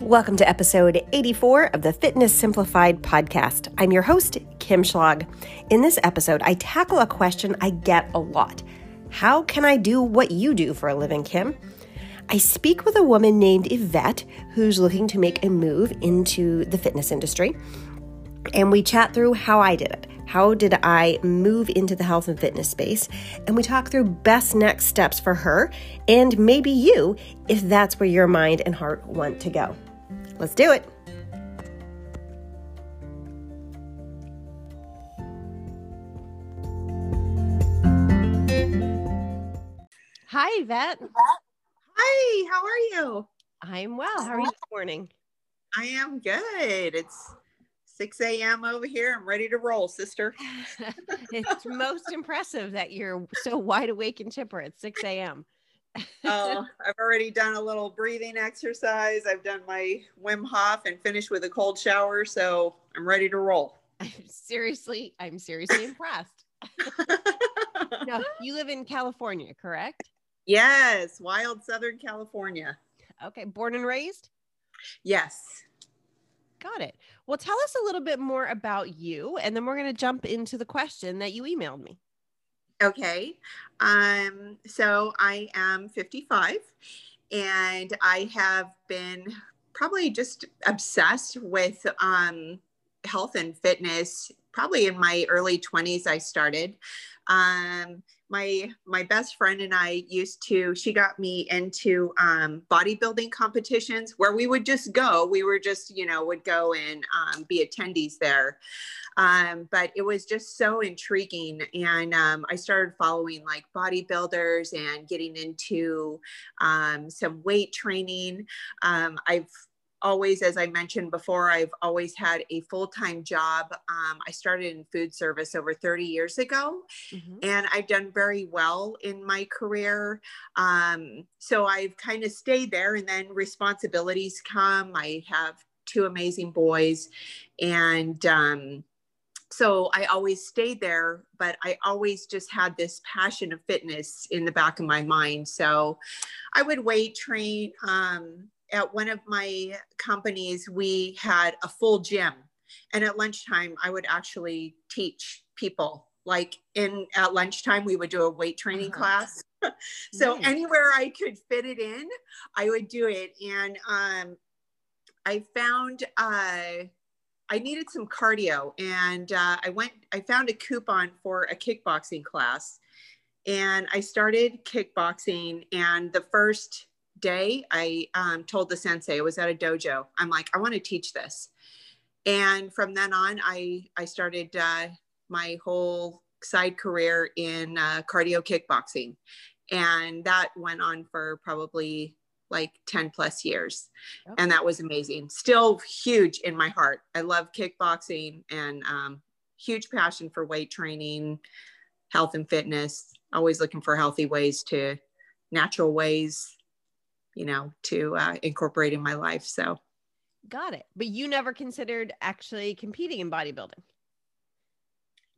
Welcome to episode 84 of the Fitness Simplified podcast. I'm your host, Kim Schlag. In this episode, I tackle a question I get a lot How can I do what you do for a living, Kim? I speak with a woman named Yvette who's looking to make a move into the fitness industry. And we chat through how I did it. How did I move into the health and fitness space? And we talk through best next steps for her and maybe you if that's where your mind and heart want to go. Let's do it. Hi, Yvette. Hi, how are you? I'm well. How are you this morning? I am good. It's 6 a.m. over here. I'm ready to roll, sister. it's most impressive that you're so wide awake and chipper at 6 a.m. oh, I've already done a little breathing exercise. I've done my Wim Hof and finished with a cold shower. So I'm ready to roll. I'm seriously, I'm seriously impressed. no, you live in California, correct? Yes, wild Southern California. Okay, born and raised? Yes. Got it. Well, tell us a little bit more about you, and then we're going to jump into the question that you emailed me. Okay. Um, so I am 55 and I have been probably just obsessed with um, health and fitness. Probably in my early 20s, I started. Um, my my best friend and I used to. She got me into um, bodybuilding competitions where we would just go. We were just you know would go and um, be attendees there. Um, but it was just so intriguing. And um, I started following like bodybuilders and getting into um, some weight training. Um, I've always, as I mentioned before, I've always had a full time job. Um, I started in food service over 30 years ago, mm-hmm. and I've done very well in my career. Um, so I've kind of stayed there, and then responsibilities come. I have two amazing boys, and um, so I always stayed there, but I always just had this passion of fitness in the back of my mind. So I would weight train. Um, at one of my companies, we had a full gym, and at lunchtime, I would actually teach people. Like in at lunchtime, we would do a weight training uh-huh. class. so nice. anywhere I could fit it in, I would do it. And um, I found uh, I needed some cardio and uh, I went, I found a coupon for a kickboxing class and I started kickboxing. And the first day, I um, told the sensei, I was at a dojo, I'm like, I want to teach this. And from then on, I, I started uh, my whole side career in uh, cardio kickboxing. And that went on for probably like 10 plus years. Okay. And that was amazing. Still huge in my heart. I love kickboxing and um, huge passion for weight training, health and fitness, always looking for healthy ways to, natural ways, you know, to uh, incorporate in my life. So, got it. But you never considered actually competing in bodybuilding?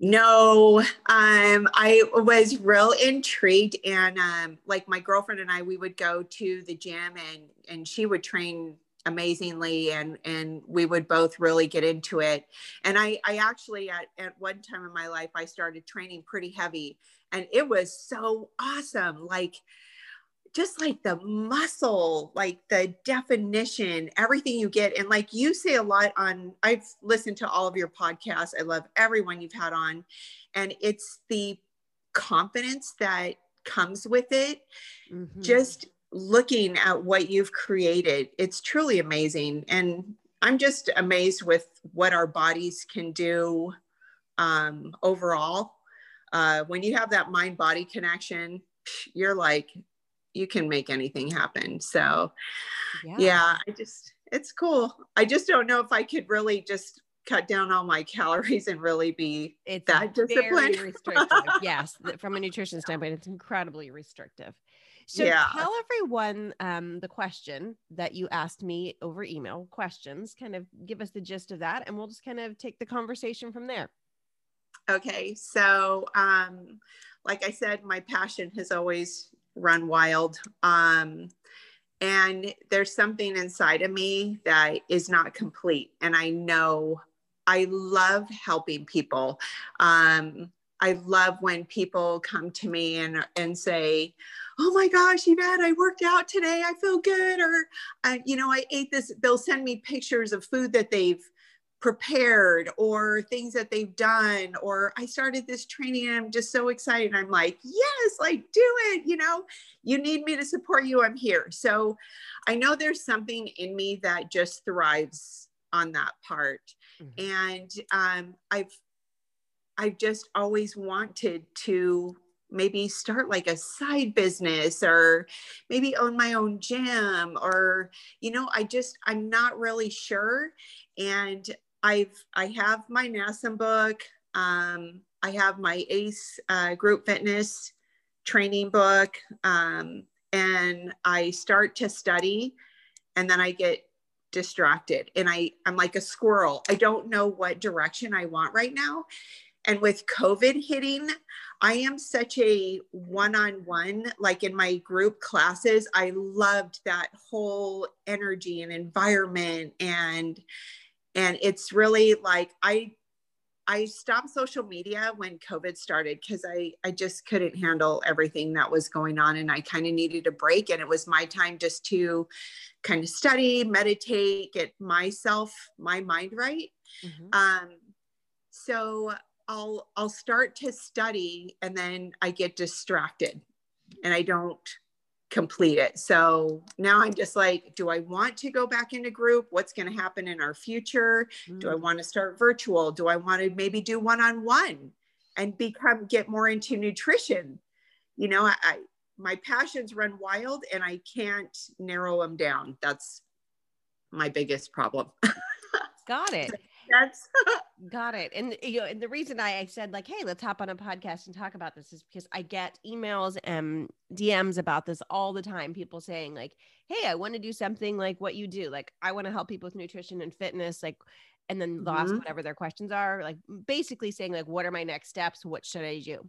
No, um, I was real intrigued, and um, like my girlfriend and I, we would go to the gym, and and she would train amazingly, and and we would both really get into it. And I I actually at at one time in my life, I started training pretty heavy, and it was so awesome. Like just like the muscle, like the definition, everything you get. And like you say a lot on, I've listened to all of your podcasts. I love everyone you've had on. And it's the confidence that comes with it. Mm-hmm. Just looking at what you've created, it's truly amazing. And I'm just amazed with what our bodies can do um, overall. Uh, when you have that mind body connection, you're like, you can make anything happen. So yeah. yeah, I just it's cool. I just don't know if I could really just cut down all my calories and really be it's that disciplined. Restrictive. yes, from a nutrition standpoint, it's incredibly restrictive. So yeah. tell everyone um, the question that you asked me over email questions, kind of give us the gist of that, and we'll just kind of take the conversation from there. Okay. So, um, like I said, my passion has always run wild. Um, and there's something inside of me that is not complete. And i know i love helping people. Um, i love when people come to me and, and say oh my gosh yvette i worked out today. I feel good. Or uh, you know i ate this they'll send me pictures of food that they've prepared or things that they've done or i started this training and i'm just so excited. I'm like yes like do it you know? You need me to support you i'm here. So i know there's something in me that just thrives on that part. Mm-hmm. and um, i've i've just always wanted to maybe start like a side business or maybe own my own gym or you know i just i'm not really sure. And I've I have my NASM book. Um, I have my ACE uh, group fitness training book, um, and I start to study, and then I get distracted, and I I'm like a squirrel. I don't know what direction I want right now, and with COVID hitting. I am such a one on one, like in my group classes. I loved that whole energy and environment and and it's really like i i stopped social media when covid started because i i just couldn't handle everything that was going on and i kind of needed a break and it was my time just to kind of study meditate get myself my mind right mm-hmm. um so i'll i'll start to study and then i get distracted and i don't complete it. So now I'm just like, do I want to go back into group? What's going to happen in our future? Mm. Do I mm. want to start virtual? Do I want to maybe do one on one and become get more into nutrition? You know, I, I my passions run wild and I can't narrow them down. That's my biggest problem. Got it. That's got it. And you know, and the reason I, I said like, hey, let's hop on a podcast and talk about this is because I get emails and DMs about this all the time. People saying like, hey, I want to do something like what you do. Like, I want to help people with nutrition and fitness. Like, and then mm-hmm. ask whatever their questions are. Like, basically saying like, what are my next steps? What should I do?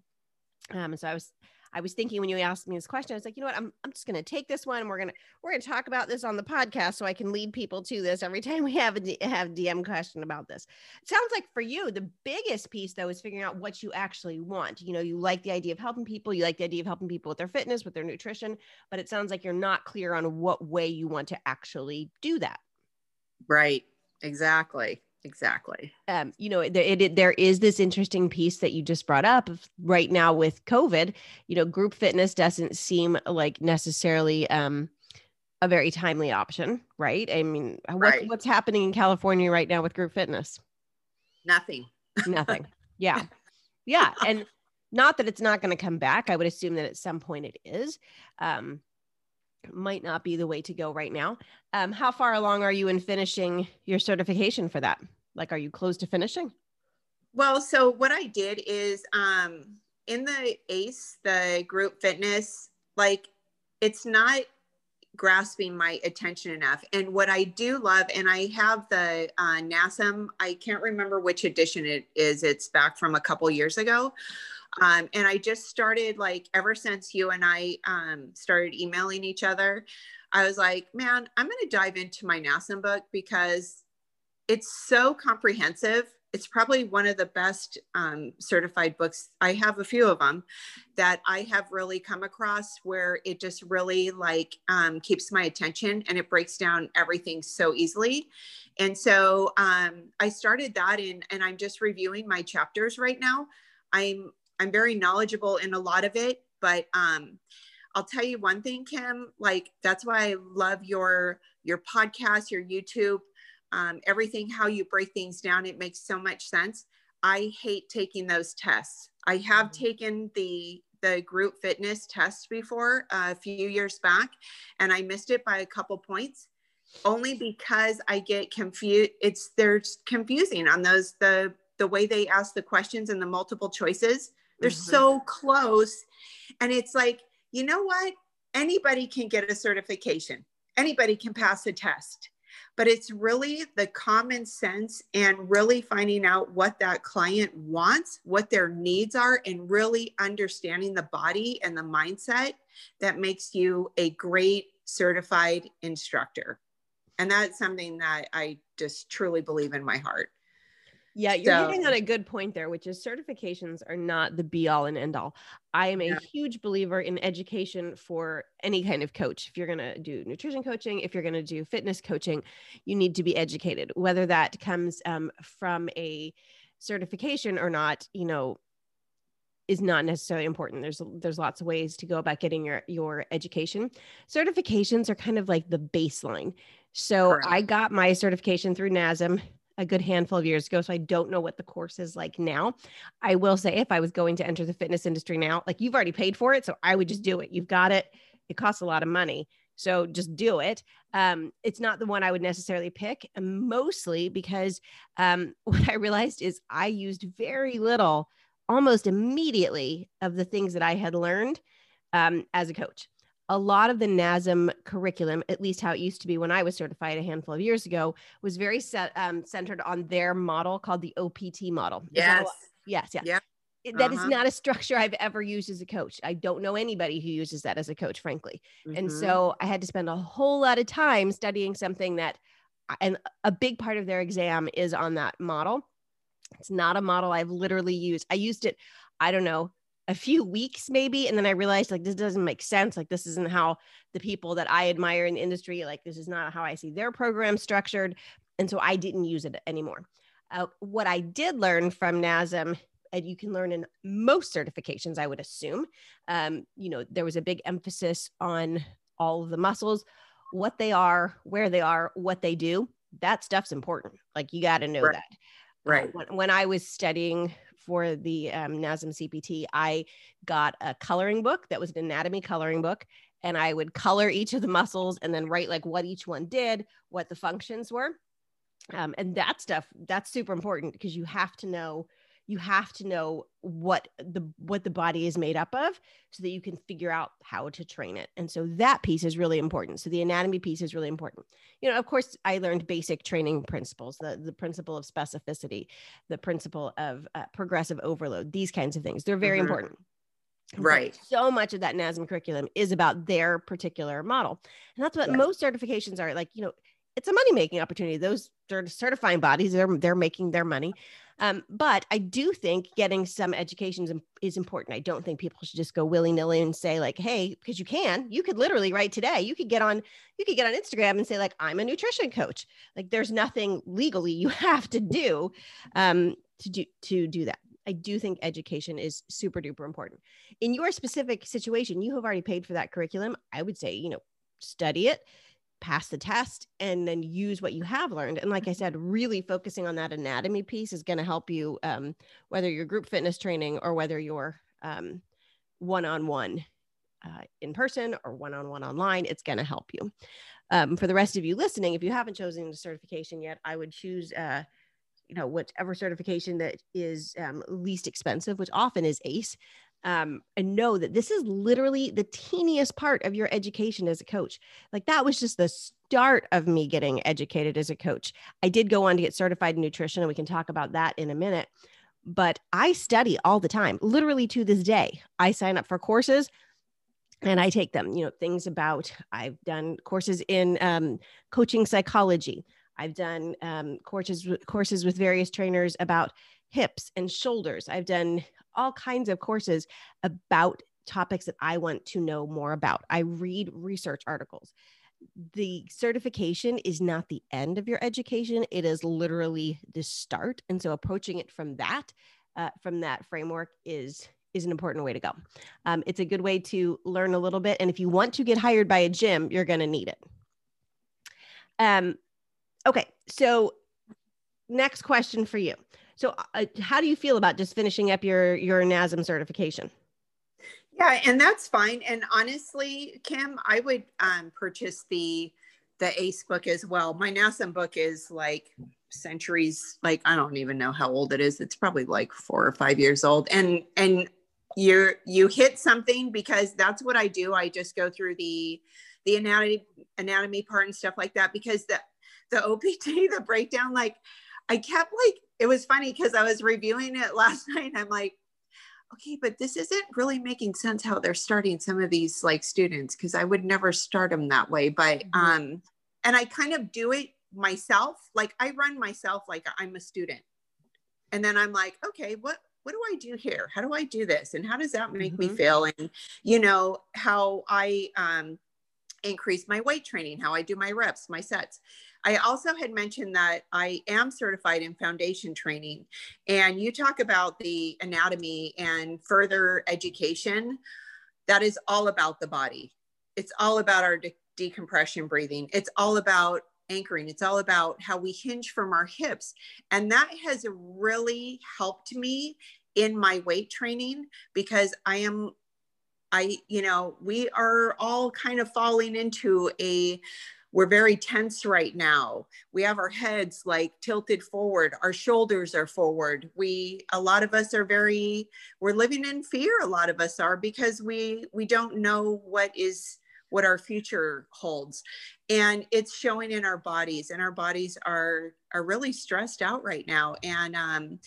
Um, so I was I was thinking when you asked me this question, I was like, you know what, I'm, I'm just going to take this one. We're going to, we're going to talk about this on the podcast so I can lead people to this every time we have a D, have DM question about this. It sounds like for you, the biggest piece though, is figuring out what you actually want. You know, you like the idea of helping people, you like the idea of helping people with their fitness, with their nutrition, but it sounds like you're not clear on what way you want to actually do that. Right. Exactly exactly. Um you know it, it, there is this interesting piece that you just brought up right now with covid you know group fitness doesn't seem like necessarily um a very timely option right? I mean right. what's happening in california right now with group fitness? Nothing. Nothing. Yeah. Yeah. And not that it's not going to come back. I would assume that at some point it is. Um might not be the way to go right now. Um, how far along are you in finishing your certification for that? Like, are you close to finishing? Well, so what I did is um, in the ACE, the group fitness, like it's not grasping my attention enough. And what I do love, and I have the uh, NASM, I can't remember which edition it is, it's back from a couple years ago. Um, and I just started like ever since you and I um, started emailing each other, I was like, man, I'm going to dive into my NASM book because it's so comprehensive. It's probably one of the best um, certified books. I have a few of them that I have really come across where it just really like um, keeps my attention and it breaks down everything so easily. And so um, I started that in, and I'm just reviewing my chapters right now. I'm I'm very knowledgeable in a lot of it, but um, I'll tell you one thing, Kim. Like that's why I love your your podcast, your YouTube, um, everything. How you break things down, it makes so much sense. I hate taking those tests. I have mm-hmm. taken the the group fitness test before uh, a few years back, and I missed it by a couple points, only because I get confused. It's they're confusing on those the the way they ask the questions and the multiple choices they're mm-hmm. so close. And it's like, you know what? Anybody can get a certification, anybody can pass a test. But it's really the common sense and really finding out what that client wants, what their needs are, and really understanding the body and the mindset that makes you a great certified instructor. And that's something that I just truly believe in my heart. Yeah, you're so, hitting on a good point there, which is certifications are not the be all and end all. I am a yeah. huge believer in education for any kind of coach. If you're going to do nutrition coaching, if you're going to do fitness coaching, you need to be educated, whether that comes um, from a certification or not, you know, is not necessarily important. There's there's lots of ways to go about getting your your education. Certifications are kind of like the baseline. So Correct. I got my certification through NASM a good handful of years ago. So I don't know what the course is like now. I will say if I was going to enter the fitness industry now, like you've already paid for it. So I would just do it. You've got it. It costs a lot of money. So just do it. Um, it's not the one I would necessarily pick, mostly because um, what I realized is I used very little, almost immediately, of the things that I had learned um, as a coach a lot of the NASM curriculum, at least how it used to be when I was certified a handful of years ago, was very set, um, centered on their model called the OPT model. Yes. Yes. Yeah. yeah. That uh-huh. is not a structure I've ever used as a coach. I don't know anybody who uses that as a coach, frankly. Mm-hmm. And so I had to spend a whole lot of time studying something that, and a big part of their exam is on that model. It's not a model I've literally used. I used it, I don't know, a few weeks maybe and then i realized like this doesn't make sense like this isn't how the people that i admire in the industry like this is not how i see their program structured and so i didn't use it anymore. Uh, what i did learn from nasm and you can learn in most certifications i would assume um, you know there was a big emphasis on all of the muscles what they are where they are what they do that stuff's important like you got to know right. that. Right. uh, when, when i was studying for the um, NASM CPT, I got a coloring book that was an anatomy coloring book. And I would color each of the muscles and then write like what each one did, what the functions were. Um, and that stuff, that's super important because you have to know you have to know what the what the body is made up of so that you can figure out how to train it. And so that piece is really important. So the anatomy piece is really important. You know of course i learned basic training principles the, the principle of specificity the principle of uh, progressive overload these kinds of things. They're very mm-hmm. important. Right. but so much of that nasm curriculum is about their particular model. And that's what most certifications are. Like you know it's a money making opportunity. Those certifying bodies they're they're making their money um, but I do think getting some education is important. I don't think people should just go willy nilly and say like, "Hey," because you can. You could literally right today. You could get on. You could get on Instagram and say like, "I'm a nutrition coach." Like, there's nothing legally you have to do um, to do to do that. I do think education is super duper important. In your specific situation, you have already paid for that curriculum. I would say, you know, study it pass the test and then use what you have learned. And like i said really focusing on that anatomy piece is going to help you um, whether you're group fitness training or whether you're um, one-on-one uh, in person or one-on-one online it's going to help you. Um, for the rest of you listening if you haven't chosen the certification yet i would choose uh, you know whatever certification that is um, least expensive which often is ace um, and know that this is literally the teeniest part of your education as a coach. Like that was just the start of me getting educated as a coach. I did go on to get certified in nutrition, and we can talk about that in a minute. But I study all the time, literally to this day. I sign up for courses and I take them, you know, things about, I've done courses in um, coaching psychology. I've done um, courses, courses with various trainers about hips and shoulders. I've done all kinds of courses about topics that I want to know more about. I read research articles. The certification is not the end of your education, it is literally the start. And so approaching it from that, uh, from that framework is is an important way to go. Um, it's a good way to learn a little bit. And if you want to get hired by a gym, you're going to need it. Um, okay. So, next question for you. So, uh, how do you feel about just finishing up your your NASM certification? Yeah, and that's fine. And honestly, Kim, I would um, purchase the the ACE book as well. My NASM book is like centuries. Like I don't even know how old it is. It's probably like four or five years old. And and you you hit something because that's what I do. I just go through the the anatomy anatomy part and stuff like that because the the OPT the breakdown like I kept like it was funny because I was reviewing it last night. I'm like, okay, but this isn't really making sense how they're starting some of these like students because I would never start them that way. But mm-hmm. um, and I kind of do it myself. Like I run myself like I'm a student. And then I'm like, okay, what what do I do here? How do I do this? And how does that make mm-hmm. me feel? And you know, how I um increase my weight training, how I do my reps, my sets. I also had mentioned that I am certified in foundation training, and you talk about the anatomy and further education. That is all about the body. It's all about our de- decompression breathing. It's all about anchoring. It's all about how we hinge from our hips. And that has really helped me in my weight training because I am, I, you know, we are all kind of falling into a, we're very tense right now. We have our heads like tilted forward, our shoulders are forward. We, a lot of us are very, we're living in fear. A lot of us are because we, we don't know what is, what our future holds and it's showing in our bodies and our bodies are are really stressed out right now. And um,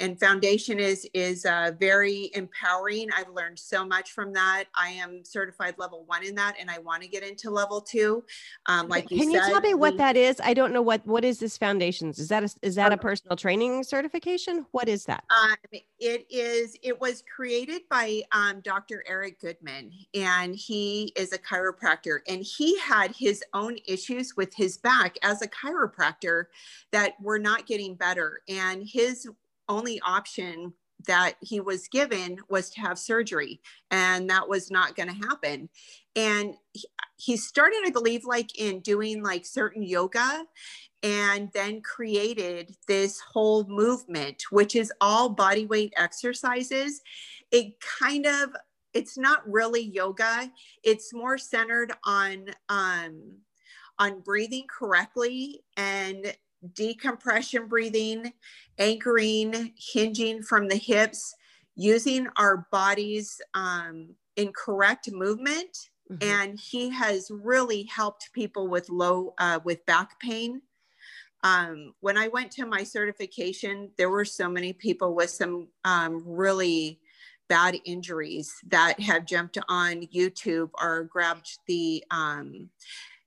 and foundation is is uh, very empowering. I've learned so much from that. I am certified level one in that and i want to get into level two. Um, like you can you tell me what we, that is? I don't know what what is this foundations is that a, is that a personal training certification? What is that? Um, it is it was created by um, dr eric goodman and he is a chiropractor and he had his own issues with his back as a chiropractor that were not getting better. And his only option that he was given was to have surgery and that was not going to happen. And he started i believe like in doing like certain yoga and then created this whole movement which is all body weight exercises. It kind of it's not really yoga. It's more centered on um on breathing correctly and decompression breathing, anchoring, hinging from the hips, using our bodies um, in correct movement. Mm-hmm. And he has really helped people with low, uh, with back pain. Um, when I went to my certification, there were so many people with some um, really bad injuries that have jumped on YouTube or grabbed the um,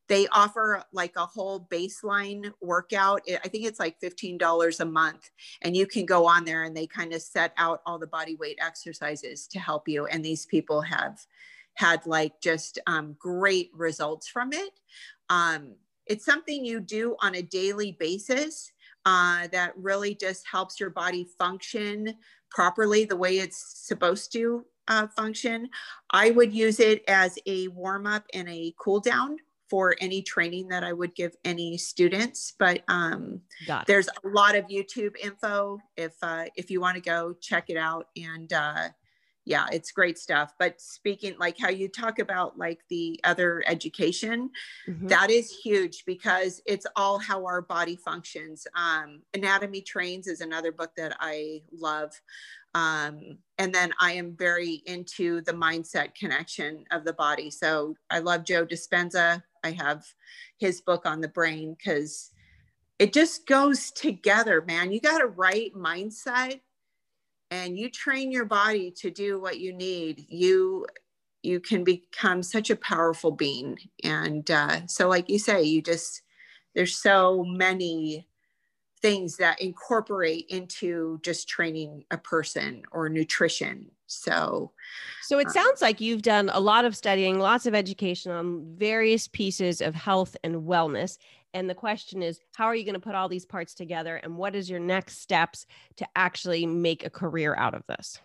they offer like a whole baseline workout. I think it's like $15 a month. And you can go on there and they kind of set out all the body weight exercises to help you. And these people have had like just um, great results from it. Um, it's something you do on a daily basis uh, that really just helps your body function properly the way it's supposed to uh, function. I would use it as a warm up and a cool down for any training that I would give any students. But um, there's a lot of YouTube info if uh, if you want to go check it out. And uh, yeah, it's great stuff. But speaking like how you talk about like the other education, mm-hmm. that is huge because it's all how our body functions. Um, Anatomy Trains is another book that I love. Um, and then I am very into the mindset connection of the body. So I love Joe Dispenza. I have his book on the brain because it just goes together, man. You got a right mindset and you train your body to do what you need. You you can become such a powerful being. And uh, so, like you say, you just there's so many things that incorporate into just training a person or nutrition so, so it uh, sounds like you've done a lot of studying, lots of education on various pieces of health and wellness. And the question is, how are you going to put all these parts together? And what is your next steps to actually make a career out of this?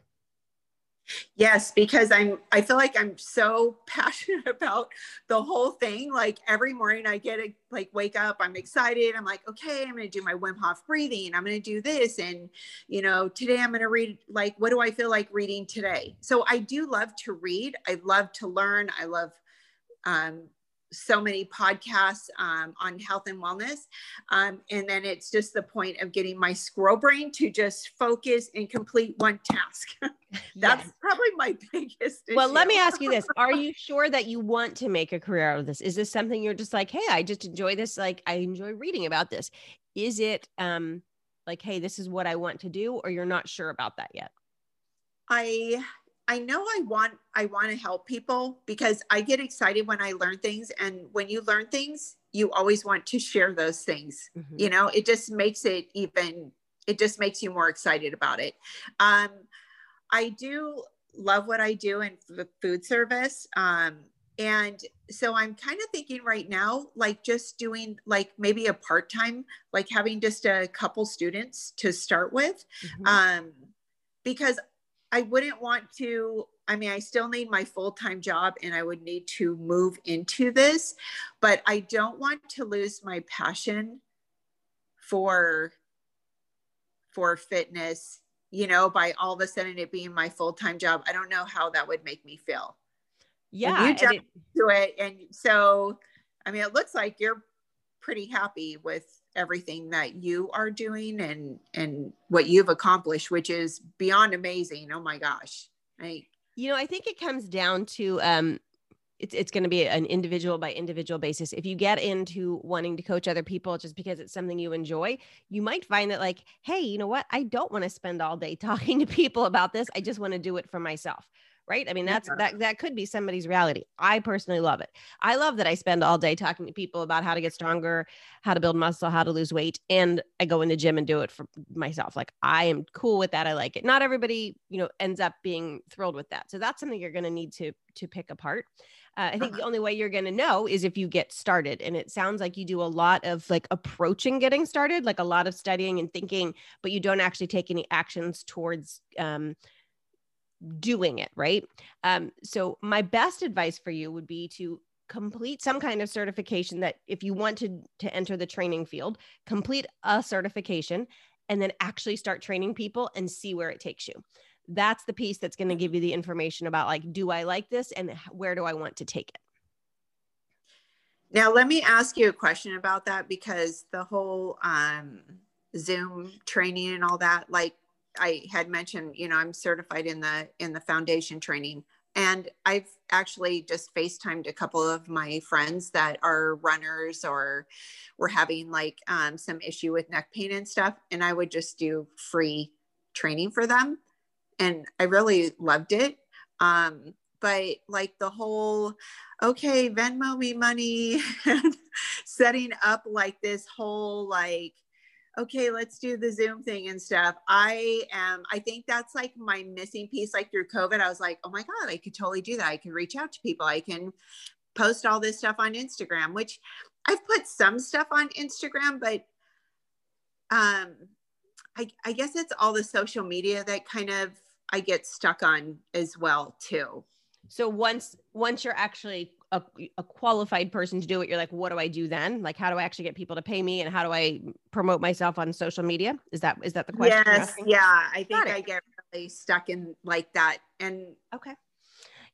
Yes, because I'm I feel like I'm so passionate about the whole thing. Like every morning I get a like wake up, I'm excited. I'm like, okay, I'm gonna do my Wim Hof breathing, I'm gonna do this. And you know, today I'm gonna read like what do I feel like reading today? So I do love to read, I love to learn, I love um, so many podcasts um, on health and wellness. Um, and then it's just the point of getting my squirrel brain to just focus and complete one task. That's yes. probably my biggest Well, let me ask you this. Are you sure that you want to make a career out of this? Is this something you're just like, hey, I just enjoy this? Like, I enjoy reading about this. Is it um, like, hey, this is what I want to do? Or you're not sure about that yet? I I know I want I want to help people because I get excited when I learn things and when you learn things you always want to share those things. Mm-hmm. You know, it just makes it even it just makes you more excited about it. Um I do love what I do in the food service. Um and so i'm kind of thinking right now like just doing like maybe a part-time like having just a couple students to start with mm-hmm. um because i wouldn't want to i mean i still need my full-time job and i would need to move into this but i don't want to lose my passion for for fitness you know by all of a sudden it being my full-time job i don't know how that would make me feel yeah. And you jump it, into it. And so, I mean, it looks like you're pretty happy with everything that you are doing and and what you've accomplished which is beyond amazing. Oh my gosh. Right you know i think it comes down to um it's, it's going to be an individual by individual basis. If you get into wanting to coach other people just because it's something you enjoy you might find that like hey you know what? I don't want to spend all day talking to people about this. I just want to do it for myself right? I mean, that's yeah. that that could be somebody's reality. I personally love it. I love that I spend all day talking to people about how to get stronger, how to build muscle, how to lose weight, and I go in the gym and do it for myself. Like I am cool with that. I like it. Not everybody, you know, ends up being thrilled with that. So that's something you're going to need to to pick apart. Uh, I think uh-huh. the only way you're going to know is if you get started. And it sounds like you do a lot of like approaching getting started, like a lot of studying and thinking, but you don't actually take any actions towards um, doing it, right? Um, so, my best advice for you would be to complete some kind of certification that if you want to, to enter the training field, complete a certification and then actually start training people and see where it takes you. That's the piece that's going to give you the information about like, do I like this and where do I want to take it? Now, let me ask you a question about that because the whole um, Zoom training and all that, like, I had mentioned, you know, I'm certified in the in the foundation training. And I've actually just FaceTimed a couple of my friends that are runners or were having like um, some issue with neck pain and stuff. And I would just do free training for them. And I really loved it. Um, but like the whole, okay, Venmo me money, setting up like this whole like okay, let's do the Zoom thing and stuff. I am, I think that's like my missing piece. Like through COVID, I was like, oh my God, I could totally do that. I can reach out to people. I can post all this stuff on Instagram, which I've put some stuff on Instagram, but um, I, I guess it's all the social media that kind of I get stuck on as well too. So once once you're actually a, a, qualified person to do it, you're like, what do I do then? Like, how do I actually get people to pay me, and how do I promote myself on social media? Is that is that the question? Yes, yeah. I think I get really stuck in like that, and okay,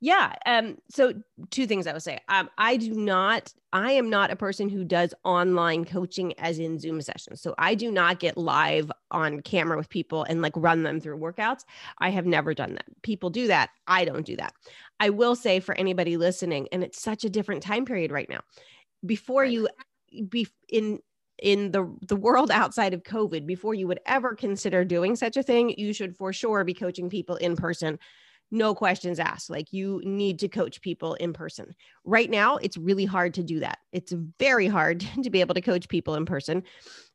yeah. Um, so two things I would say. Um, I do not, I am not a person who does online coaching as in Zoom sessions. So I do not get live on camera with people and like run them through workouts. I have never done that. People do that. I don't do that. I will say for anybody listening, and it's such a different time period right now. Before you be in in the the world outside of covid before you would ever consider doing such a thing you should for sure be coaching people in person no questions asked. Like you need to coach people in person. Right now, it's really hard to do that. It's very hard to be able to coach people in person.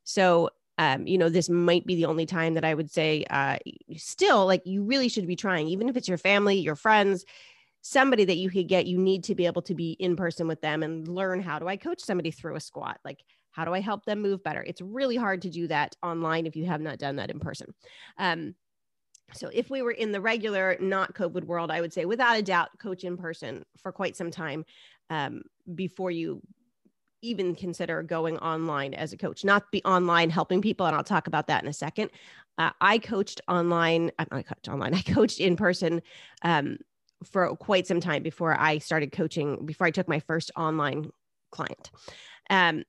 So, um, you know, this might be the only time that I would say, uh, still, like you really should be trying, even if it's your family, your friends, somebody that you could get, you need to be able to be in person with them and learn how do I coach somebody through a squat? Like, how do I help them move better? It's really hard to do that online if you have not done that in person. Um, so if we were in the regular not covid world i would say without a doubt coach in person for quite some time um, before you even consider going online as a coach. Not be online helping people and i'll talk about that in a second. Uh, i coached online i coached online i coached in person um, for quite some time before i started coaching before i took my first online client. Um,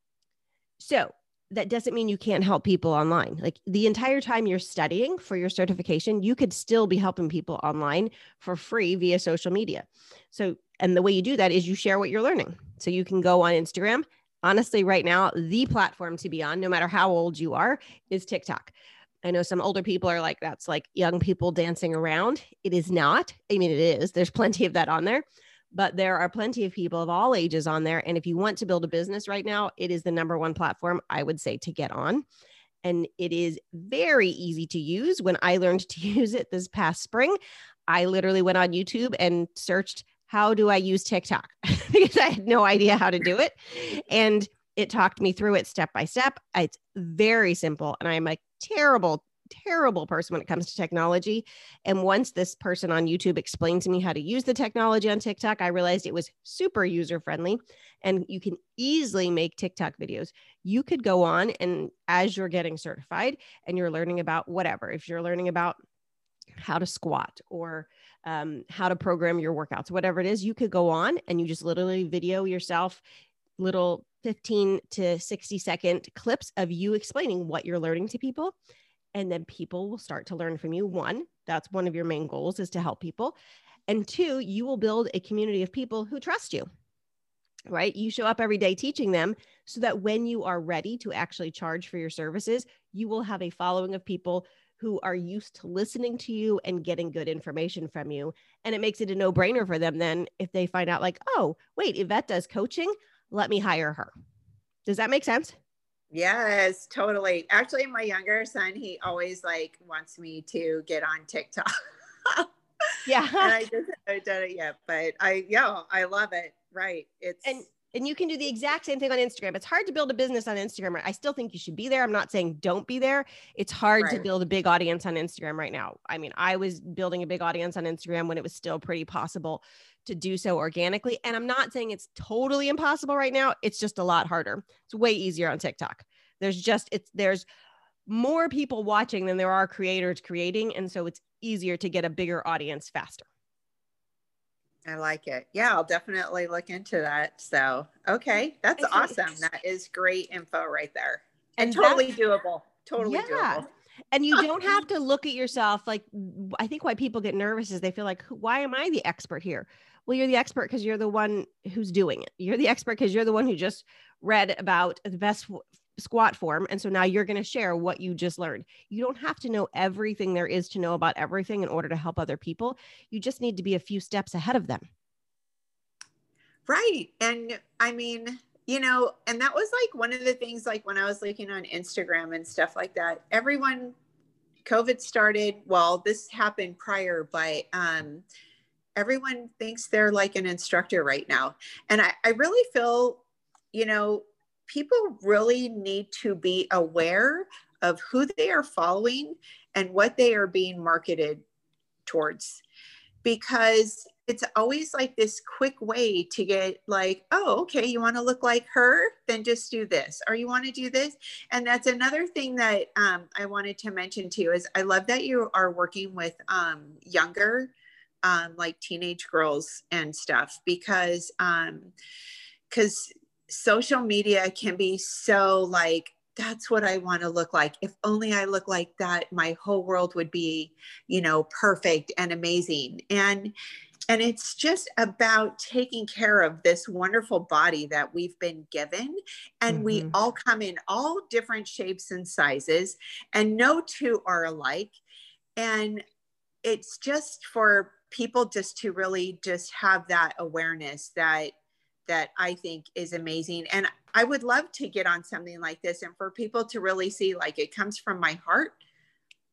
so that doesn't mean you can't help people online. Like the entire time you're studying for your certification, you could still be helping people online for free via social media. So, and the way you do that is you share what you're learning. So you can go on Instagram. Honestly, right now, the platform to be on, no matter how old you are, is TikTok. I know some older people are like, that's like young people dancing around. It is not. I mean, it is. There's plenty of that on there, but there are plenty of people of all ages on there. And if you want to build a business right now, it is the number one platform I would say to get on. And it is very easy to use. When I learned to use it this past spring, I literally went on YouTube and searched, How do I use TikTok? because I had no idea how to do it. And it talked me through it step by step. It's very simple. And I'm a terrible, terrible person when it comes to technology. And once this person on YouTube explained to me how to use the technology on TikTok, I realized it was super user friendly and you can easily make TikTok videos. You could go on and as you're getting certified and you're learning about whatever, if you're learning about how to squat or um, how to program your workouts, whatever it is, you could go on and you just literally video yourself little 15 to 60 second clips of you explaining what you're learning to people and then people will start to learn from you. One that's one of your main goals is to help people. And two you will build a community of people who trust you right? You show up every day teaching them so that when you are ready to actually charge for your services you will have a following of people who are used to listening to you and getting good information from you. And it makes it a no-brainer for them then if they find out like oh wait yvette does coaching. Let me hire her. Does that make sense? Yes, totally. Actually, my younger son, he always like wants me to get on TikTok. yeah. and I just haven't done it yet, but I, yeah, I love it. Right. It's, and and you can do the exact same thing on Instagram. It's hard to build a business on Instagram. I still think you should be there. I'm not saying don't be there. It's hard right. to build a big audience on Instagram right now. I mean, I was building a big audience on Instagram when it was still pretty possible to do so organically. And I'm not saying it's totally impossible right now. It's just a lot harder. It's way easier on TikTok. There's just it's there's more people watching than there are creators creating and so it's easier to get a bigger audience faster. I like it. Yeah, I'll definitely look into that. So, okay, that's awesome. That is great info right there. And, and totally doable. Totally yeah. doable. And you don't have to look at yourself like I think why people get nervous is they feel like why am I the expert here? Well, you're the expert because you're the one who's doing it. You're the expert because you're the one who just read about the best squat form. And so now you're going to share what you just learned. You don't have to know everything there is to know about everything in order to help other people. You just need to be a few steps ahead of them. Right. And I mean, you know, and that was like one of the things like when I was looking on Instagram and stuff like that, everyone COVID started, well, this happened prior, but um everyone thinks they're like an instructor right now. And I, I really feel, you know, people really need to be aware of who they are following and what they are being marketed towards. Because it's always like this quick way to get like oh okay you want to look like her? Then just do this. Or you want to do this? And that's another thing that um, i wanted to mention too is i love that you are working with um, younger um, like teenage girls and stuff because because um, social media can be so like that's what I want to look like. If only I look like that, my whole world would be, you know, perfect and amazing. And and it's just about taking care of this wonderful body that we've been given and mm-hmm. we all come in all different shapes and sizes and no two are alike and it's just for people just to really just have that awareness that that I think is amazing. And I would love to get on something like this and for people to really see like it comes from my heart.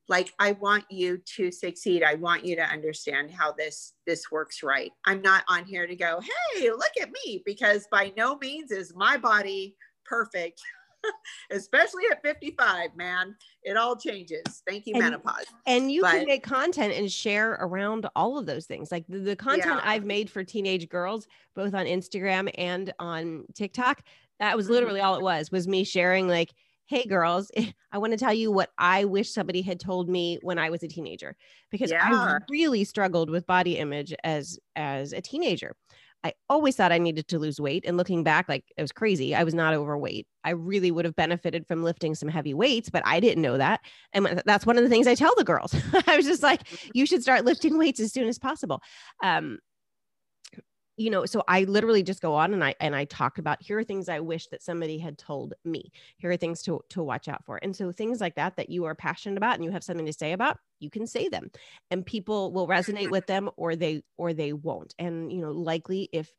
Like I want you to succeed. I want you to understand how this this works right. I'm not on here to go, "Hey, look at me," because by no means is my body perfect. especially at 55, man. It all changes. Thank you, and, menopause. And you but, can make content and share around all of those things. Like the, the content yeah. I've made for teenage girls, both on Instagram and on TikTok, that was mm-hmm. literally all it was, was me sharing like, hey girls, I want to tell you what I wish somebody had told me when I was a teenager because yeah. I really struggled with body image as as a teenager. I always thought I needed to lose weight. And looking back, like it was crazy. I was not overweight. I really would have benefited from lifting some heavy weights, but I didn't know that. And that's one of the things I tell the girls. I was just like, you should start lifting weights as soon as possible. Um, you know so i literally just go on and i and i talk about here are things i wish that somebody had told me. Here are things to to watch out for. And so things like that that you are passionate about and you have something to say about you can say them and people will resonate with them or they or they won't. And you know likely if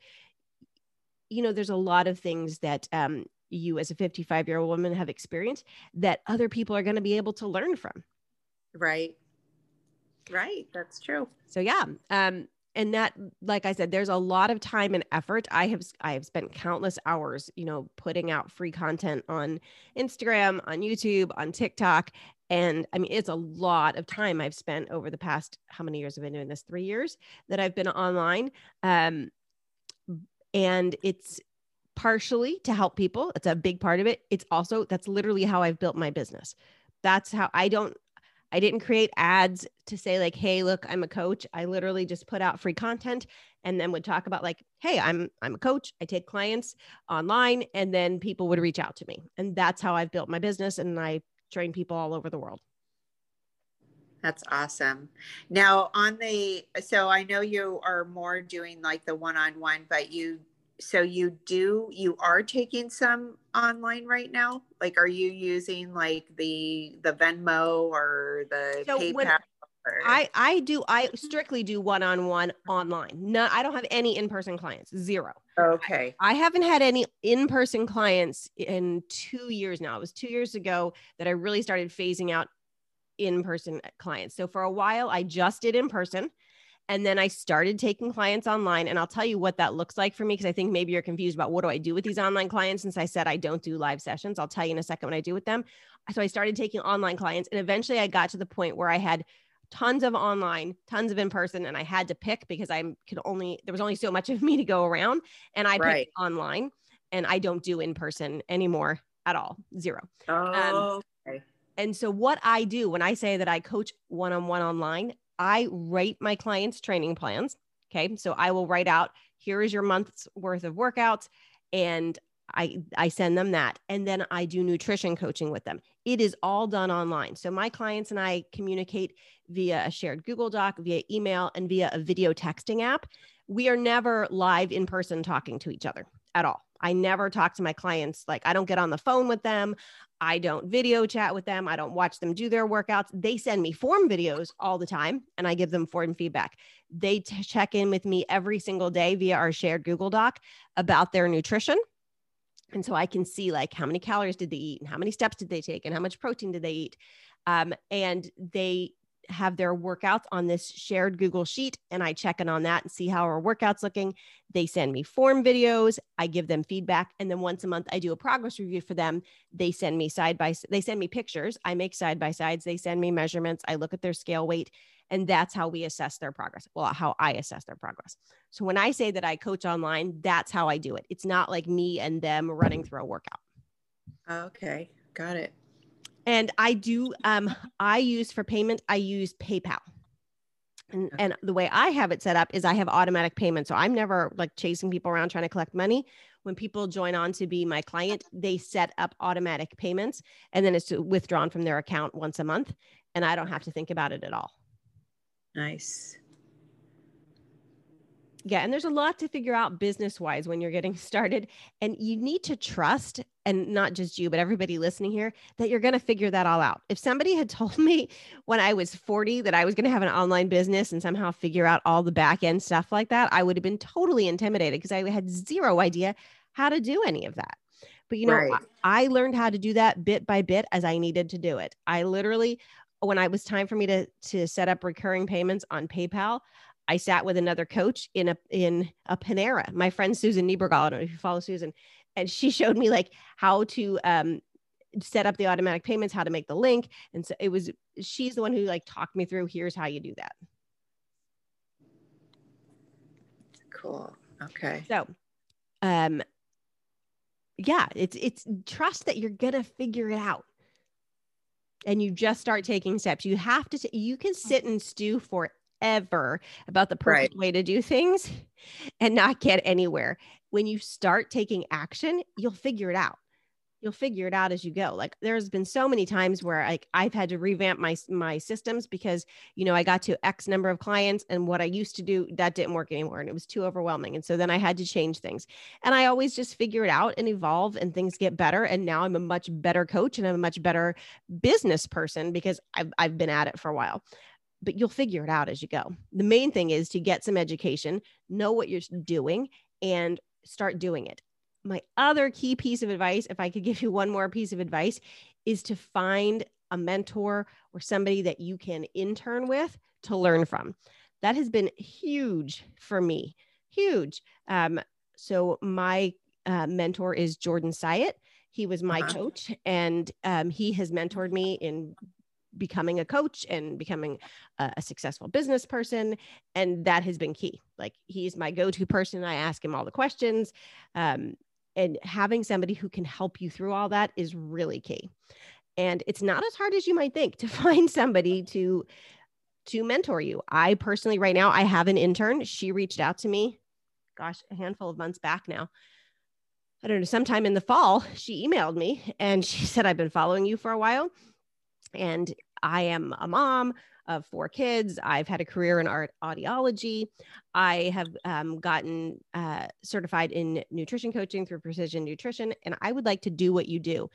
you know there's a lot of things that um you as a 55 year old woman have experienced that other people are going to be able to learn from. Right. Right. That's true. So yeah um and that like i said there's a lot of time and effort. I have i have spent countless hours you know putting out free content on instagram on youtube on tiktok and i mean it's a lot of time i've spent over the past how many years i've been doing this? Three years that i've been online um, and it's partially to help people. It's a big part of it. It's also that's literally how i've built my business. That's how i don't I didn't create ads to say like, "Hey, look, I'm a coach." I literally just put out free content and then would talk about like, "Hey, I'm I'm a coach. I take clients online." And then people would reach out to me. And that's how I've built my business and I train people all over the world. That's awesome. Now, on the so I know you are more doing like the one-on-one, but you so you do you are taking some online right now? Like are you using like the the venmo or the so paypal or... i i do i strictly do one-on-one online. No i don't have any in-person clients zero. Okay. I, I haven't had any in-person clients in two years now. It was two years ago that i really started phasing out in-person clients. So for a while i just did in person and then I started taking clients online. And I'll tell you what that looks like for me because I think maybe you're confused about what do I do with these online clients since I said I don't do live sessions. I'll tell you in a second what I do with them. So I started taking online clients. And eventually I got to the point where I had tons of online, tons of in person, and I had to pick because I could only, there was only so much of me to go around. And I right. picked online and I don't do in person anymore at all, zero. Um, oh, um, okay. And so, what I do when I say that I coach one on one online, I write my clients' training plans. Okay. So I will write out here is your month's worth of workouts and I, I send them that. And then I do nutrition coaching with them. It is all done online. So my clients and I communicate via a shared Google Doc, via email, and via a video texting app. We are never live in person talking to each other at all. I never talk to my clients. Like, I don't get on the phone with them. I don't video chat with them. I don't watch them do their workouts. They send me form videos all the time and I give them form feedback. They t- check in with me every single day via our shared Google Doc about their nutrition. And so I can see like how many calories did they eat and how many steps did they take and how much protein did they eat. Um, and they have their workouts on this shared Google sheet and I check in on that and see how our workouts looking. They send me form videos, I give them feedback and then once a month I do a progress review for them. They send me side by they send me pictures, I make side by sides, they send me measurements, I look at their scale weight and that's how we assess their progress. Well, how I assess their progress. So when I say that I coach online, that's how I do it. It's not like me and them running through a workout. Okay, got it and I do um I use for payment I use PayPal. And, and the way I have it set up is I have automatic payments. So I'm never like chasing people around trying to collect money. When people join on to be my client, they set up automatic payments and then it's withdrawn from their account once a month. And I don't have to think about it at all. Nice yeah and there's a lot to figure out business wise when you're getting started and you need to trust and not just you but everybody listening here that you're going to figure that all out. If somebody had told me when i was 40 that i was going to have an online business and somehow figure out all the back end stuff like that i would have been totally intimidated because i had zero idea how to do any of that. But you know right. I, I learned how to do that bit by bit as i needed to do it. I literally when I was time for me to to set up recurring payments on PayPal, I sat with another coach in a in a Panera. My friend Susan Niebergall, I don't know if you follow Susan, and she showed me like how to um, set up the automatic payments, how to make the link, and so it was she's the one who like talked me through. Here's how you do that. Cool. Okay. So, um, yeah, it's it's trust that you're gonna figure it out and you just start taking steps. You have to, t- you can sit and stew for ever about the perfect right. way to do things and not get anywhere. When you start taking action, you'll figure it out. you'll figure it out as you go like there's been so many times where like i've had to revamp my my systems because you know i got to x number of clients and what i used to do that didn't work anymore and it was too overwhelming and so then i had to change things and i always just figure it out and evolve and things get better and now i'm a much better coach and i'm a much better business person because i've, I've been at it for a while but you'll figure it out as you go the main thing is to get some education know what you're doing and start doing it my other key piece of advice, if I could give you one more piece of advice, is to find a mentor or somebody that you can intern with to learn from. That has been huge for me, huge. Um, so my uh, mentor is Jordan Syatt. He was my uh-huh. coach, and um, he has mentored me in becoming a coach and becoming a, a, successful business person and that has been key. Like he's my go-to person. I ask him all the questions. Um, and having somebody who can help you through all that is really key. And it's not as hard as you might think to find somebody to to mentor you. I personally right now i have an intern. She reached out to me gosh a handful of months back now. I don't know sometime in the fall she emailed me and she said i've been following you for a while and i am a mom of four kids. I've had a career in art audiology. I have um, gotten uh, certified in nutrition coaching through Precision Nutrition, and I would like to do what you do.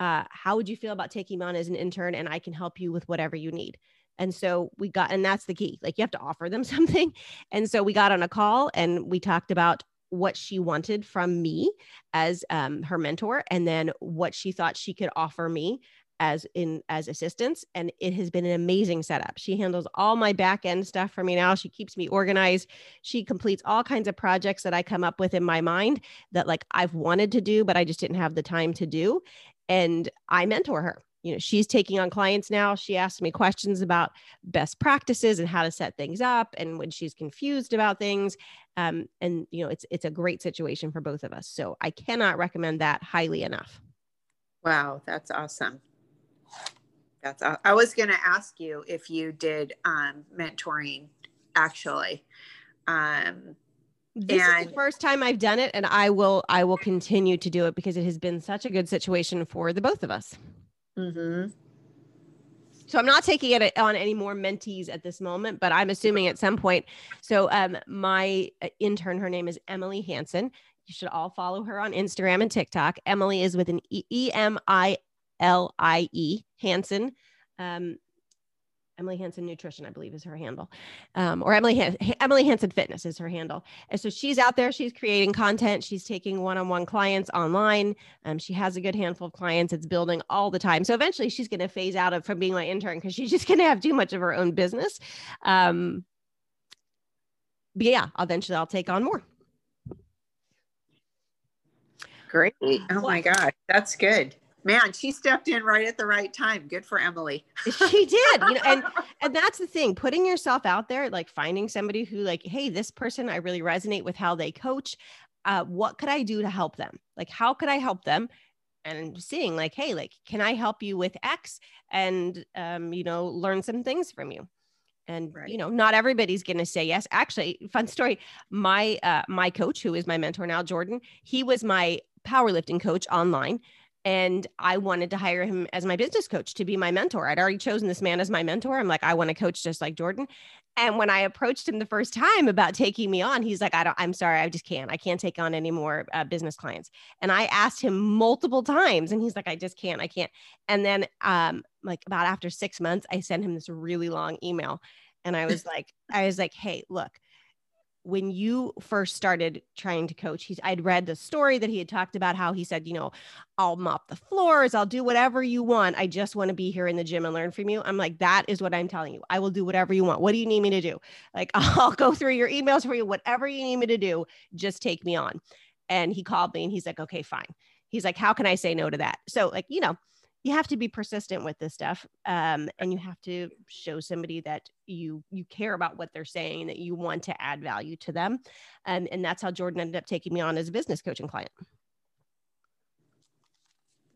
Uh, how would you feel about taking me on as an intern? And I can help you with whatever you need. And so we got, and that's the key. Like you have to offer them something. And so we got on a call and we talked about what she wanted from me as um, her mentor and then what she thought she could offer me as in as assistants and it has been an amazing setup. She handles all my back end stuff for me now. She keeps me organized. She completes all kinds of projects that i come up with in my mind that like i've wanted to do but i just didn't have the time to do and i mentor her. You know she's taking on clients now. She asks me questions about best practices and how to set things up and when she's confused about things um, and you know it's it's a great situation for both of us. So i cannot recommend that highly enough. Wow that's awesome that's I was going to ask you if you did um, mentoring actually. Um, this and, is the first time I've done it, and I will I will continue to do it because it has been such a good situation for the both of us. Mm-hmm. So I'm not taking it on any more mentees at this moment, but I'm assuming at some point. So um, my uh, intern, her name is Emilie Hanson. You should all follow her on Instagram and TikTok. Emilie is with an E M I L I E Hanson. Um, Emilie Hanson Nutrition, I believe, is her handle, um, or Emilie Han- Emilie Hanson Fitness is her handle. And so she's out there. She's creating content. She's taking one-on-one clients online. Um, she has a good handful of clients. It's building all the time. So eventually, she's going to phase out of from being my intern because she's just going to have too much of her own business. Um, but yeah, eventually, I'll take on more. Great. Oh my God, that's good man she stepped in right at the right time. Good for emilie. She did you know and and that's the thing putting yourself out there like finding somebody who like hey this person i really resonate with how they coach uh, what could i do to help them? Like how could i help them? And seeing like hey like can i help you with x and um, you know learn some things from you? And right. you know not everybody's going to say yes. Actually fun story my uh, my coach who is my mentor now jordan he was my powerlifting coach online and I wanted to hire him as my business coach to be my mentor. I'd already chosen this man as my mentor. I'm like, I want to coach just like Jordan. And when I approached him the first time about taking me on, he's like, I don't, I'm sorry, I just can't. I can't take on any more uh, business clients. And I asked him multiple times, and he's like, I just can't, I can't. And then, um, like about after six months, I sent him this really long email, and I was like, I was like, hey, look, when you first started trying to coach he's i'd read the story that he had talked about how he said you know i'll mop the floors i'll do whatever you want i just want to be here in the gym and learn from you. I'm like that is what i'm telling you. I will do whatever you want. What do you need me to do? Like i'll go through your emails for you. Whatever you need me to do just take me on. And he called me and he's like okay fine. He's like how can i say no to that? So like you know you have to be persistent with this stuff um, and you have to show somebody that you you care about what they're saying that you want to add value to them and and that's how jordan ended up taking me on as a business coaching client.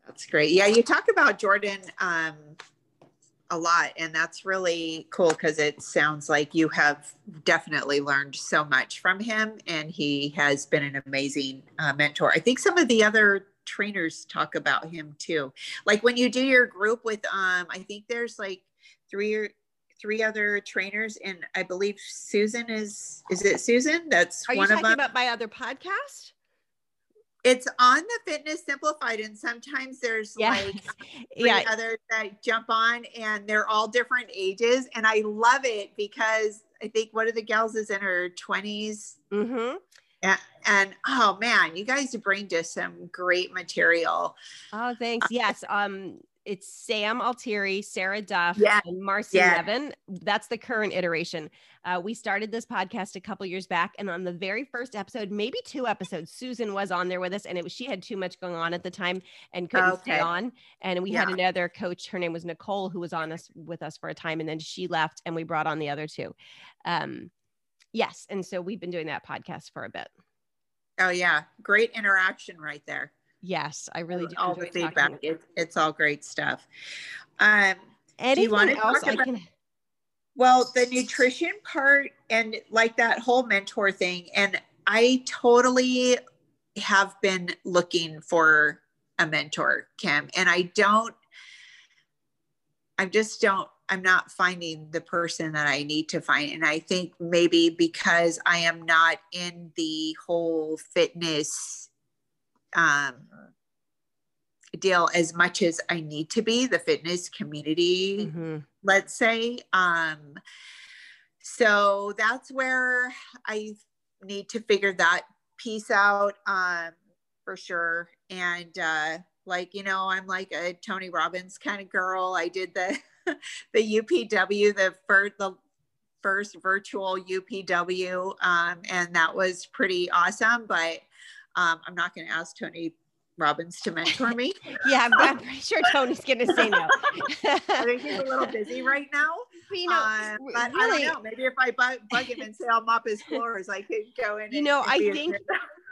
That's great. Yeah you talk about jordan um, a lot and that's really cool because it sounds like you have definitely learned so much from him and he has been an amazing uh, mentor. I think some of the other trainers talk about him too. Like when you do your group with um I think there's like three or three other trainers and I believe Susan is is it Susan? That's Are one you of them. about my other podcast? it's on the fitness simplified and sometimes there's Yeah. like three yeah. others that jump on and they're all different ages and I love it because I think one of the gals is in her 20s Mm-hmm. And, and oh man, you guys bring just some great material. Oh, thanks. Yes. Um, it's Sam Altieri, Sarah Duff, Yeah. and Marcy Yeah. Levin. That's the current iteration. Uh, we started this podcast a couple years back, and on the very first episode, maybe two episodes, Susan was on there with us, and it was she had too much going on at the time and couldn't stay on. And we had another coach. Her name was Nicole, who was on us with us for a time, and then she left, and we brought on the other two. Um, yes, and so we've been doing that podcast for a bit. Oh yeah, great interaction right there. Yes, I really do. all the feedback. It, it's all great stuff. Um, Anything wanna else talk I about- can? Well, the nutrition part and like that whole mentor thing. And I totally have been looking for a mentor, Kim, and I don't, I just don't, I'm not finding the person that I need to find. And I think maybe because I am not in the whole fitness um, deal as much as I need to be, the fitness community Mhm. let's say um so that's where i need to figure that piece out um for sure and uh like you know i'm like a tony robbins kind of girl i did the the upw the first the first virtual upw um and that was pretty awesome but um i'm not going to ask tony robbins to mentor me Yeah, I'm, I'm pretty sure Tony's gonna say no. i think he's a little busy right now But, you know, uh, but really, I don't know. Maybe if I bug, bug him and say I'll mop his floors, I could go in. You know, I think-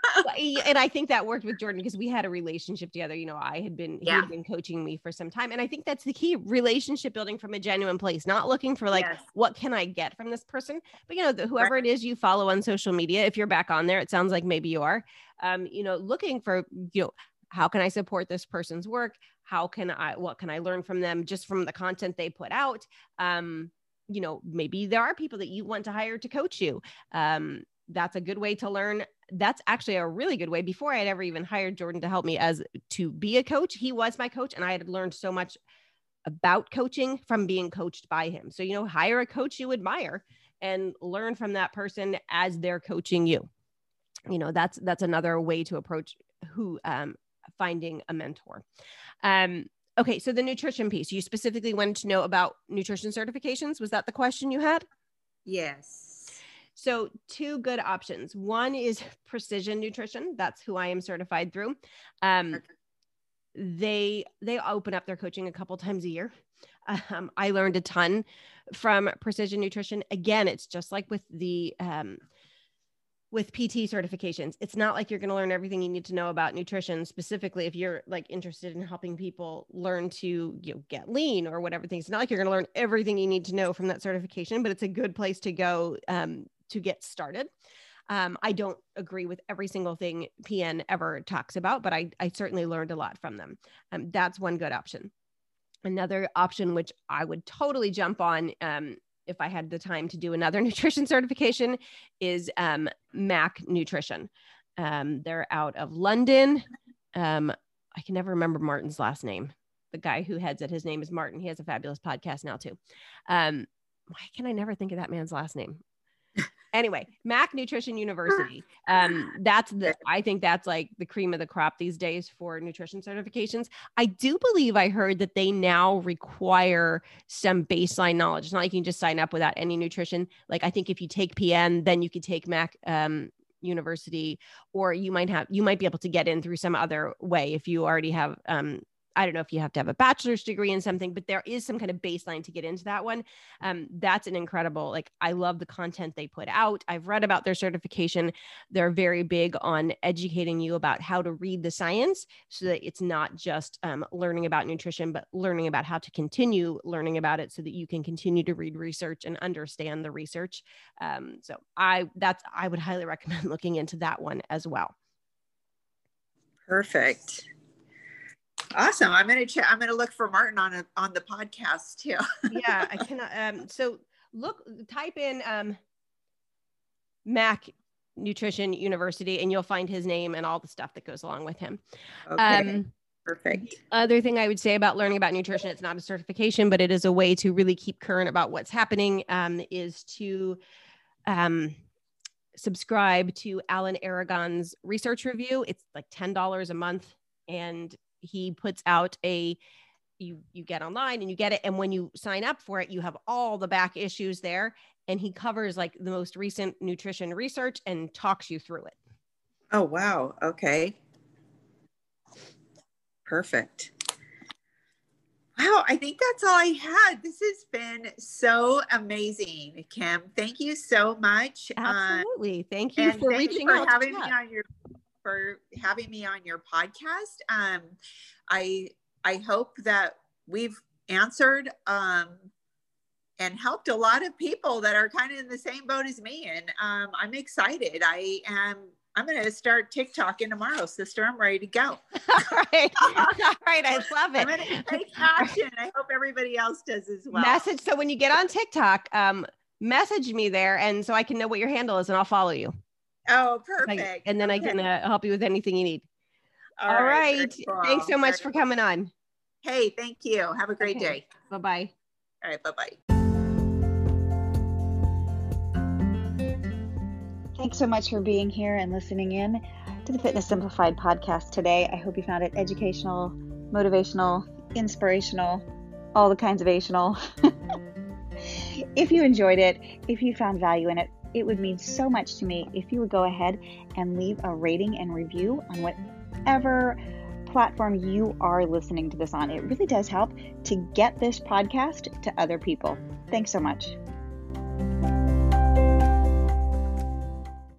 and I think that worked with Jordan because we had a relationship together. You know, I had been he had been coaching me for some time, and I think that's the key: relationship building from a genuine place, not looking for like Yes. what can I get from this person. But you know, the, whoever it is you follow on social media, if you're back on there, it sounds like maybe you are. Um, you know, looking for you know how can I support this person's work? How can I what can I learn from them just from the content they put out? Um, you know, maybe there are people that you want to hire to coach you. Um, that's a good way to learn. That's actually a really good way. Before I had ever even hired Jordan to help me as to be a coach, he was my coach, and I had learned so much about coaching from being coached by him. So, you know, hire a coach you admire and learn from that person as they're coaching you. You know, that's that's another way to approach who um finding a mentor. Um okay, so the nutrition piece, you specifically wanted to know about nutrition certifications. Was that the question you had? yes. So, two good options. One is Precision Nutrition. That's who I am certified through. Um, they they open up their coaching a couple times a year. Um, I learned a ton from Precision Nutrition. Again, it's just like with the um, with PT certifications. It's not like you're going to learn everything you need to know about nutrition. Specifically, if you're like interested in helping people learn to you know, get lean or whatever things. It's not like you're going to learn everything you need to know from that certification, but it's a good place to go um, to get started. Um, I don't agree with every single thing PN ever talks about, but I, I certainly learned a lot from them. Um, that's one good option. Another option, which I would totally jump on um, if I had the time to do another nutrition certification, is um, Mac Nutrition. Um, they're out of London. Um, I can never remember Martin's last name. The guy who heads it, his name is Martin. He has a fabulous podcast now too. Why can I never think of that man's last name? Anyway, Mac Nutrition University. Um, that's the I think that's like the cream of the crop these days for nutrition certifications. I do believe I heard that they now require some baseline knowledge. It's not like you can just sign up without any nutrition. Like I think if you take PN, then you could take Mac um, University, or you might have you might be able to get in through some other way if you already have um, I don't know if you have to have a bachelor's degree in something, but there is some kind of baseline to get into that one. Um, that's an incredible, like, I love the content they put out. I've read about their certification. They're very big on educating you about how to read the science so that it's not just um, learning about nutrition, but learning about how to continue learning about it so that you can continue to read research and understand the research. Um, so I, that's, I would highly recommend looking into that one as well. Perfect. Awesome. I'm gonna check. I'm gonna look for Martin on a, on the podcast too. yeah, I cannot. Um, so look, type in um, Mac Nutrition University, and you'll find his name and all the stuff that goes along with him. Okay. Um, Perfect. Other thing I would say about learning about nutrition, it's not a certification, but it is a way to really keep current about what's happening. Um, is to um, subscribe to Alan Aragon's research review. It's like ten dollars a month, and he puts out a you you get online and you get it and when you sign up for it you have all the back issues there and he covers like the most recent nutrition research and talks you through it. Oh wow. Okay. Perfect. Wow i think that's all i had. This has been so amazing kim. Thank you so much uh, absolutely. Thank you for thank reaching you for out having me on your for having me on your podcast um i I hope that we've answered um, and helped a lot of people that are kind of in the same boat as me. And um, I'm excited. I am. I'm going to start TikToking tomorrow, sister. I'm ready to go. All right. All right. I love it. I'm going to take action. I hope everybody else does as well. Message. So when you get on TikTok, um, message me there and so I can know what your handle is and I'll follow you. Oh, perfect. and then okay. I can uh, help you with anything you need. All, All right. right. Cool. Thanks so much for coming on. Hey, thank you. Have a great okay. day. Bye bye. All right. Bye bye. Thanks so much for being here and listening in to the Fitness Simplified podcast today. I hope you found it educational, motivational, inspirational, all the kinds of ational. if you enjoyed it, if you found value in it, it would mean so much to me if you would go ahead and leave a rating and review on whatever platform you are listening to this on. It really does help to get this podcast to other people. Thanks so much.